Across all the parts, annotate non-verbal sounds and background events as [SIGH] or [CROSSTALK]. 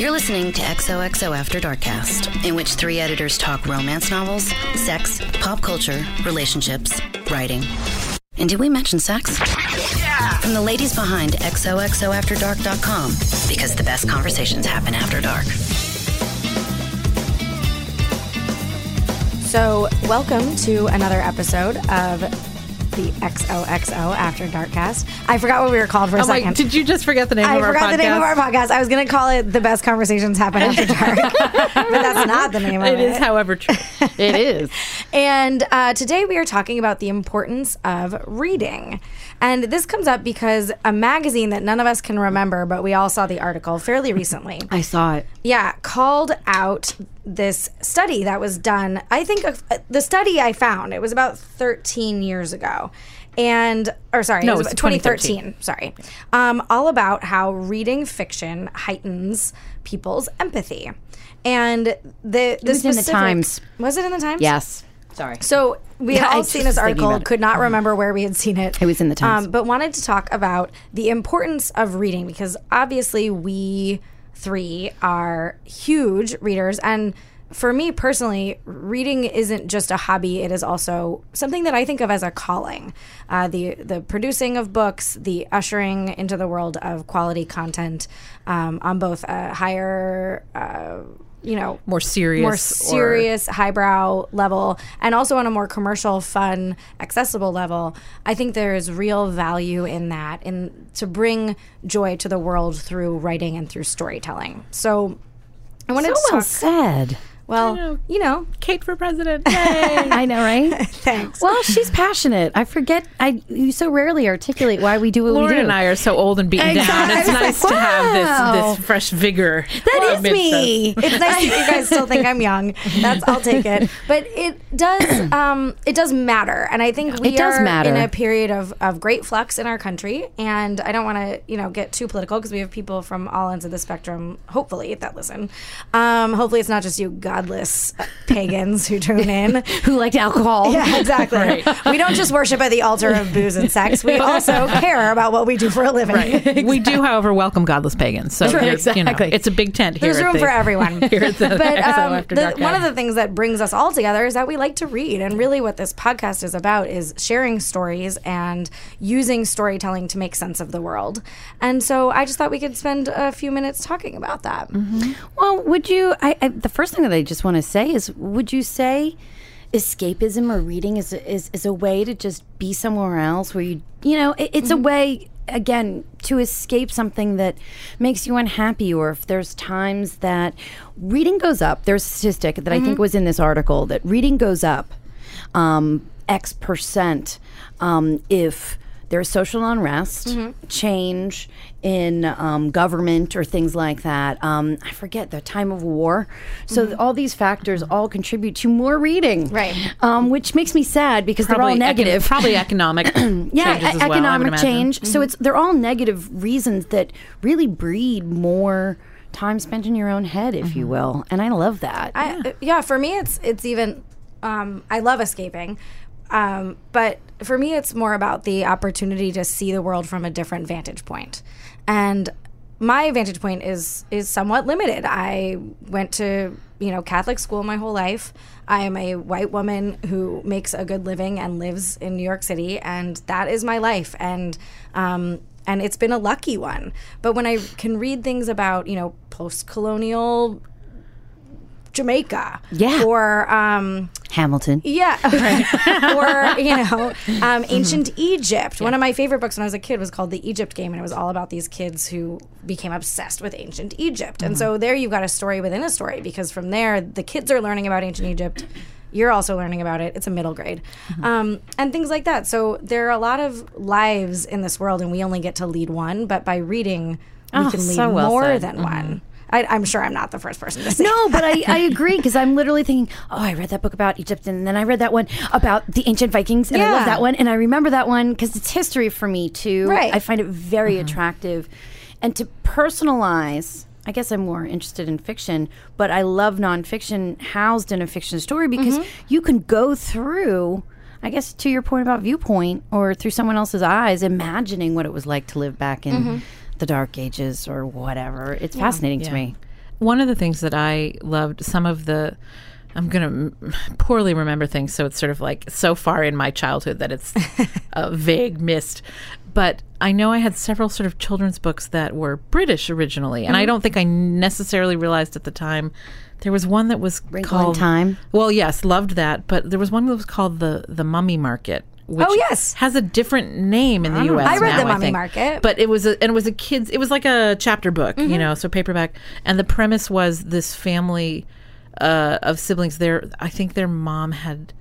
You're listening to XOXO After Darkcast, in which three editors talk romance novels, sex, pop culture, relationships, writing. And did we mention sex? Yeah! From the ladies behind XOXOAfterDark.com, because the best conversations happen after dark. So, welcome to another episode of the XOXO After Darkcast. I forgot what we were called for a like, second. did you just forget the name I of our forgot podcast? the name of our podcast. I was going to call it "The Best Conversations Happen After [LAUGHS] Dark," but that's not the name of it. It is, however, true. it is. [LAUGHS] And uh, today we are talking about the importance of reading. And this comes up because a magazine that none of us can remember, but we all saw the article fairly recently. I saw it. Yeah, called out this study that was done. I think of, uh, the study I found, it was about 13 years ago. And, or sorry, No, it was it's about 2013. Sorry. Um, all about how reading fiction heightens people's empathy. And the, the was in the Times. Was it in the Times? Yes. Sorry. So we Yeah, had I all seen this article, could not remember where we had seen it. It was in the Times. Um, but wanted to talk about the importance of reading because obviously we three are huge readers and for me personally, reading isn't just a hobby; it is also something that I think of as a calling. Uh, the the producing of books, the ushering into the world of quality content um, on both a higher, uh, you know, More serious. more or- serious highbrow level and also on a more commercial fun accessible level i think there is real value in that in to bring joy to the world through writing and through storytelling so i wanted So to well talk said. Well know. you know Kate for president. Yay. [LAUGHS] I know, right? [LAUGHS] thanks well, she's passionate. I forget. I you so rarely articulate why we do what we Lauren do. and I are so old and beaten down. It's nice like, to have this this fresh vigor. That is me. us. [LAUGHS] it's nice that you guys still think I'm young. That's I'll take it. But it does [CLEARS THROAT] um it does matter. And I think we It does are matter. in a period of, of great flux in our country. And I don't want to, you know, get too political because we have people from all ends of the spectrum, hopefully, that listen. Um, hopefully it's not just you godless pagans who tune in. Who liked alcohol? [LAUGHS] Yeah, exactly. We don't just worship at the altar of booze and sex. We [LAUGHS] also care about what we do for a living. Right. [LAUGHS] We do, however, welcome godless pagans. So True, you're- you know, exactly. it's a big tent here. There's room the- for everyone. here at the but um, the, one of the things that brings us all together is that we like to read, and really, what this podcast is about is sharing stories and using storytelling to make sense of the world. And so, I just thought we could spend a few minutes talking about that. Mm-hmm. Well, would you? I, I the first thing that I just want to say is, would you say escapism or reading is a- is is a way to just be somewhere else where you you know it, it's a way again to escape something that makes you unhappy or if there's times that reading goes up. There's a statistic that i think was in this article that reading goes up um, x percent um, if there's social unrest, change in um, government, or things like that. Um, I forget the time of war. So th- all these factors all contribute to more reading, Right. Um, which makes me sad because they're all Probably econo- negative. probably [LAUGHS] economic. yeah, as well, I would economic imagine. change. So it's they're all negative reasons that really breed more time spent in your own head, if you will. And I love that. I, yeah. for me, it's it's even. Um, I love escaping, um, but for me, it's more about the opportunity to see the world from a different vantage point, and my vantage point is is somewhat limited. I went to you know Catholic school my whole life. I am a white woman who makes a good living and lives in New York City, and that is my life. And um, and it's been a lucky one. But when I can read things about you know post colonial Jamaica. Yeah. Or um, Hamilton. yeah, [LAUGHS] or you know, [LAUGHS] um, mm-hmm. ancient Egypt. One of my favorite books when I was a kid was called The Egypt Game, and it was all about these kids who became obsessed with ancient Egypt. And mm-hmm. so there you've got a story within a story because from there the kids are learning about ancient Egypt. You're also learning about it. It's a middle grade, mm-hmm. um, and things like that. So there are a lot of lives in this world, and we only get to lead one. But by reading, we Oh, can lead so well more said. than one. I, I'm sure I'm not the first person to say. No, but I, I agree because I'm literally thinking, oh, I read that book about Egypt, and then I read that one about the ancient Vikings, and I love that one, and I remember that one because it's history for me too. Right. I find it very mm-hmm. attractive, and to personalize. I guess I'm more interested in fiction, but I love nonfiction housed in a fiction story because mm-hmm. you can go through. I guess to your point about viewpoint or through someone else's eyes, imagining what it was like to live back in mm-hmm. The dark ages or whatever. It's fascinating to me. one of the things that I loved, some of the, I'm going to poorly remember things, so it's sort of like so far in my childhood that it's [LAUGHS] a vague mist. But I know I had several sort of children's books that were British originally, and I mm-hmm. don't think I necessarily realized at the time. There was one that was Wrinkle called Time? Well, yes, loved that, but there was one that was called the the Mummy Market. Which Oh, yes. has a different name in the U.S. I read now, The think. Market. but it was a and it was a kids. It was like a chapter book, Mm-hmm. you know, so paperback. And the premise was this family uh, of siblings. Their I think their mom had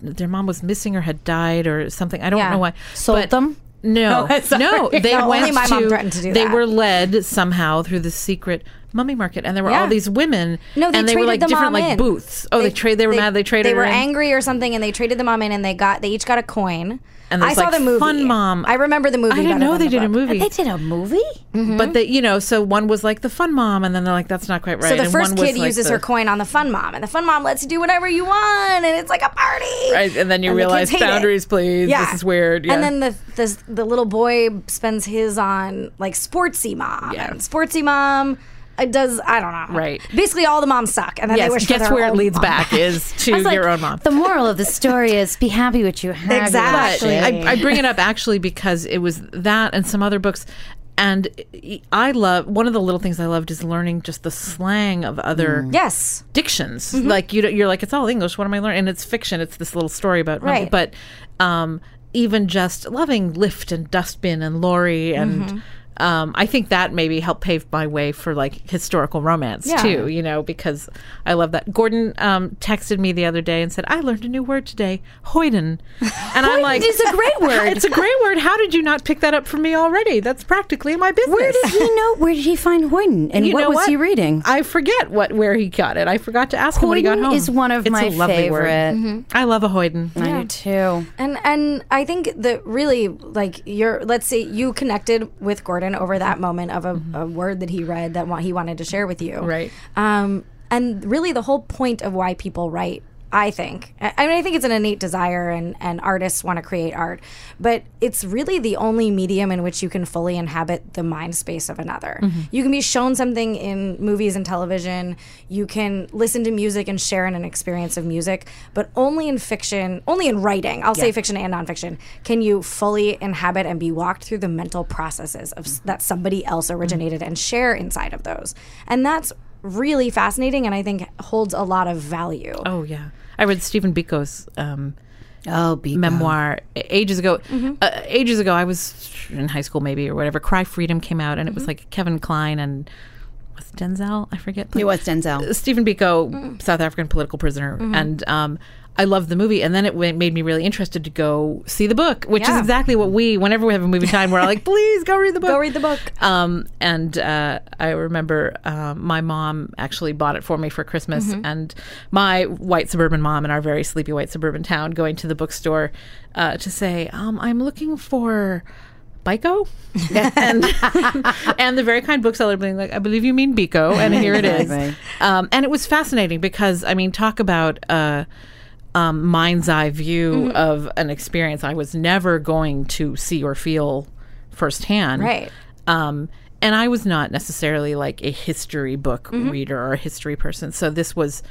their mom was missing or had died or something. I don't Yeah. know why. Sold But- them? No, [LAUGHS] Oh, sorry. no. They No, went only my mom to. threatened to do they that. were led somehow through the secret mummy market, and there were all these women. No, they and they were like the different like in. booths. Oh, they, trade. They were mad. They traded. They were in. angry or something, and they traded the mom in, and they got they each got a coin. And I there's, saw like, the movie. Fun Mom. I remember the movie. I didn't know they the did a book. movie. They did a movie? Mm-hmm. But they, you know, so one was like the fun mom, and then they're like, "That's not quite right." So the and first one was kid like uses the- her coin on the fun mom, and the fun mom lets you do whatever you want, and it's like a party. Right, and then you the realize kids hate it. boundaries, please. This is weird. Yeah. And then the, the the little boy spends his on like sportsy mom. Yeah. And sportsy mom uh, does I don't know. Right. Basically, all the moms suck, and then they yes, wish for guess their where it leads mom. back [LAUGHS] is to I was like, your own mom. The moral of the story is be happy what you have. Exactly. I, I bring it up actually because it was that and some other books. And I love one of the little things I loved is learning just the slang of other Yes. dictions. Mm-hmm. Like you, you're like it's all English. What am I learning? And it's fiction. It's this little story about Right. But um, even just loving lift and dustbin and lorry and. Mm-hmm. Um, I think that maybe helped pave my way for like historical romance Yeah. too, you know, because I love that. Gordon um, texted me the other day and said, I learned a new word today, hoyden. [LAUGHS] And I'm like, is a great [LAUGHS] word. It's a great word. How did you not pick that up from me already? That's practically my business. Where did he know? Where did he find Hoyden? And You what know was he reading? I forget what where he got it. I forgot to ask him when he got Hoyden home. is one of It's my a lovely word. favorite. I love a hoyden. I do too. And and I think that really like you're let's say you connected with Gordon over that moment of a, a word that he read that wa- he wanted to share with you. Right. Um and really the whole point of why people write I think. I mean, I think it's an innate desire, and, and artists want to create art, but it's really the only medium in which you can fully inhabit the mind space of another. Mm-hmm. You can be shown something in movies and television, you can listen to music and share in an experience of music, but only in fiction, only in writing, I'll say fiction and nonfiction, can you fully inhabit and be walked through the mental processes of s- mm-hmm. that somebody else mm-hmm. originated and share inside of those. And that's really fascinating and I think holds a lot of value. Oh yeah, I read Stephen Biko's um, Oh, be memoir ages ago. Mm-hmm. Uh, ages ago, I was in high school maybe or whatever. Cry Freedom came out, and it was Mm-hmm. like Kevin Kline and was Denzel. I forget. It was Denzel. Stephen Biko, South African political prisoner, Mm-hmm. and um, I loved the movie. And then it made me really interested to go see the book, which is exactly what we, whenever we have a movie time, we're all like, [LAUGHS] please go read the book. Go read the book. Um, and uh, I remember um, my mom actually bought it for me for Christmas, Mm-hmm. and my white suburban mom in our very sleepy white suburban town going to the bookstore uh, to say, um, I'm looking for. Biko [LAUGHS] and and the very kind bookseller being like, I believe you mean Biko, and here it is. [LAUGHS] Right. Um, and it was fascinating because I mean, talk about uh, um, mind's eye view Mm-hmm. of an experience I was never going to see or feel firsthand. Right. Um, and I was not necessarily like a history book Mm-hmm. reader or a history person, so this was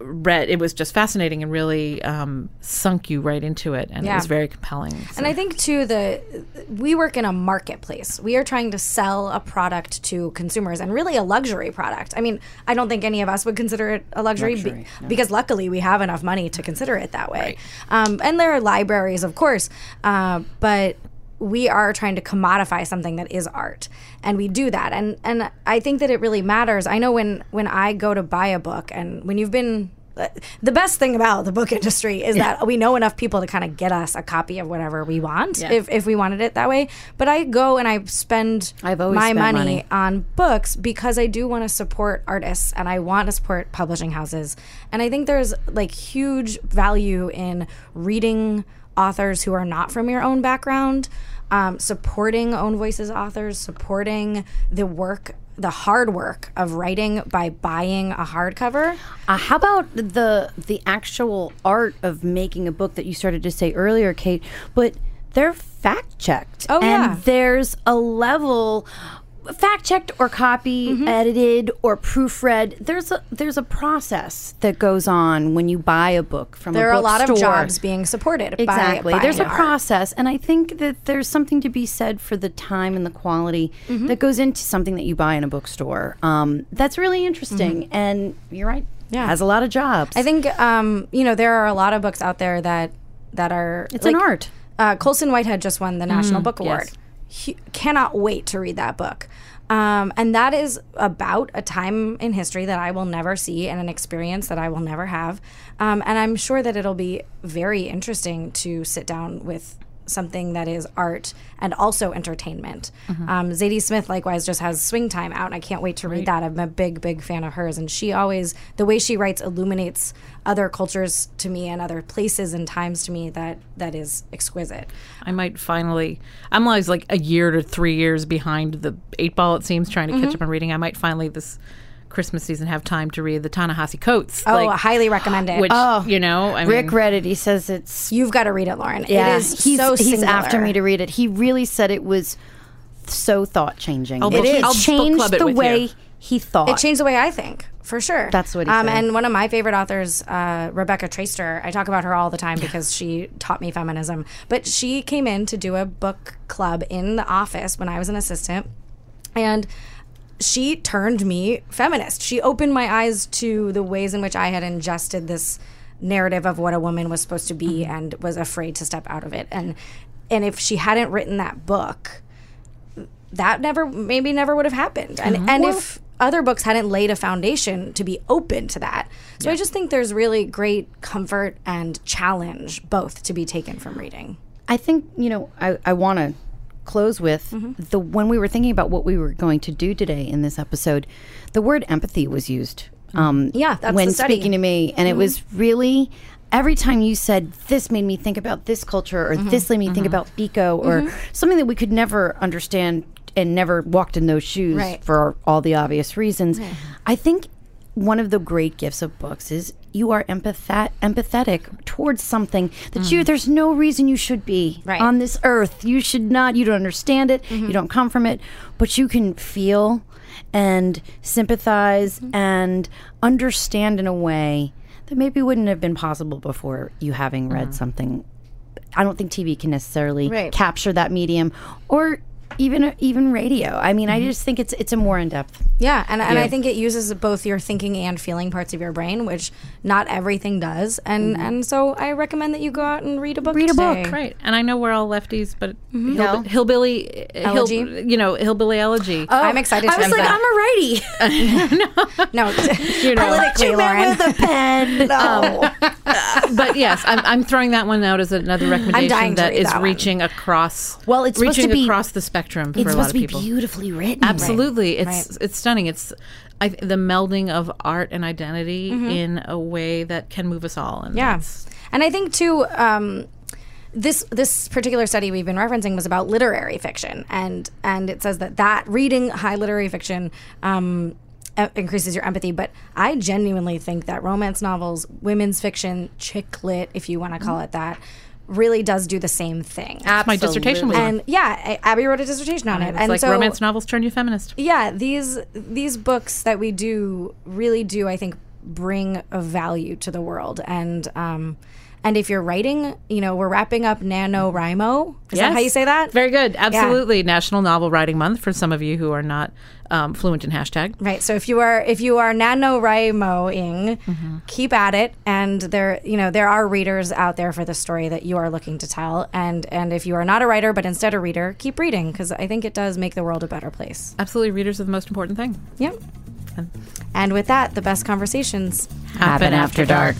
read. It was just fascinating and really um, sunk you right into it, and it was very compelling. And I think too the we work in a marketplace. We are trying to sell a product to consumers and really a luxury product. I mean, I don't think any of us would consider it a luxury, be- because luckily we have enough money to consider it that way. Um, and there are libraries, of course, uh, but we are trying to commodify something that is art and we do that and and I think that it really matters. I know when when I go to buy a book and when you've been uh, the best thing about the book [LAUGHS] industry is that we know enough people to kind of get us a copy of whatever we want Yeah. if, if we wanted it that way. But I go and I spend my money, money. on books because I do want to support artists and I want to support publishing houses. And I think there's like huge value in reading authors who are not from your own background, um, supporting own voices authors, supporting the work, the hard work of writing by buying a hardcover. Uh, how about the the actual art of making a book that you started to say earlier, Kate? But they're fact checked. Oh, and yeah. there's a level fact checked or copy Mm-hmm. edited or proofread. There's a there's a process that goes on when you buy a book from There a are a lot of jobs being supported. Exactly. by There's a art. process, and I think that there's something to be said for the time and the quality Mm-hmm. that goes into something that you buy in a bookstore. Um, that's really interesting, and you're right. Mm-hmm. Yeah. has a lot of jobs. I think um, you know there are a lot of books out there that that are it's an art. Uh, Colson Whitehead just won the National Book Award. yes. He, cannot wait to read that book. Um, and that is about a time in history that I will never see and an experience that I will never have. Um, and I'm sure that it'll be very interesting to sit down with something that is art and also entertainment. Um, Zadie Smith likewise just has Swing Time out, and I can't wait to read that. I'm a big, big fan of hers, and she always the way she writes illuminates other cultures to me and other places and times to me that that is exquisite. I might finally. I'm always like a year to three years behind the eight ball. It seems trying to Mm-hmm. catch up on reading. I might finally this Christmas season have time to read the Ta-Nehisi Coates. Oh, I like, highly recommend it. which oh, you know, I Rick mean, read it. He says it's You've got to read it, Lauren. yeah. it is he's so he's after me to read it. He really said it was so thought changing. I'll It book- is. I'll book changed club it the with way you. he thought. It changed the way I think, for sure. That's what he um, said. And one of my favorite authors, uh, Rebecca Traister, I talk about her all the time because she taught me feminism. But she came in to do a book club in the office when I was an assistant. And she turned me feminist. She opened my eyes to the ways in which I had ingested this narrative of what a woman was supposed to be Mm-hmm. and was afraid to step out of it. And and if she hadn't written that book, that never maybe never would have happened. And and if other books hadn't laid a foundation to be open to that. So I just think there's really great comfort and challenge both to be taken from reading. I think you know I, I want to close with Mm-hmm. the when we were thinking about what we were going to do today in this episode, the word empathy was used. Um, Yeah, that's when speaking to me, and it was really every time you said this made me think about this culture or this made me think about Biko or something that we could never understand and never walked in those shoes Right. for all the obvious reasons. I think one of the great gifts of books is you are empathet- empathetic towards something that you mm. there's no reason you should be Right. on this earth. You should not. You don't understand it. You mm-hmm. don't come from it, but you can feel and sympathize mm-hmm. and understand in a way that maybe wouldn't have been possible before you having read mm. something. I don't think TV can necessarily Right. capture that medium or even even radio. I mean, I just think it's it's a more in depth. Yeah, and, and I think it uses both your thinking and feeling parts of your brain, which not everything does. And and so I recommend that you go out and read a book. Read a book. right. And I know we're all lefties, but Mm-hmm. hill- No. hillbilly, uh, hill, Elegy? you know, hillbilly elegy. I'm excited I was like, that. I'm a righty. [LAUGHS] no, [LAUGHS] no, [LAUGHS] you know. politically, Lauren. with a pen. no. But yes, I'm, I'm throwing that one out as another recommendation that is that reaching across. Well, it's supposed to reaching be- across the spectrum for it's a lot supposed of to be people. beautifully written. Absolutely, it's Right. it's stunning. It's I, the melding of art and identity Mm-hmm. in a way that can move us all. And Yeah, and I think too. Um, this this particular study we've been referencing was about literary fiction, and and it says that that reading high literary fiction um, increases your empathy. But I genuinely think that romance novels, women's fiction, chick lit, if you want to call it that, really does do the same thing. my dissertation was on. And yeah, Abby wrote a dissertation on it, It's and like so romance novels turn you feminist. yeah these these books that we do really do i think bring a value to the world and um and if you're writing you know we're wrapping up NaNoWriMo is that how you say that Very good. Absolutely. National Novel Writing Month for some of you who are not um, fluent in hashtag. right so if you are if you are NaNoWriMoing Mm-hmm. keep at it and there you know there are readers out there for the story that you are looking to tell and and if you are not a writer but instead a reader keep reading because i think it does make the world a better place Absolutely. Readers are the most important thing. yep and with that the best conversations Happen after dark.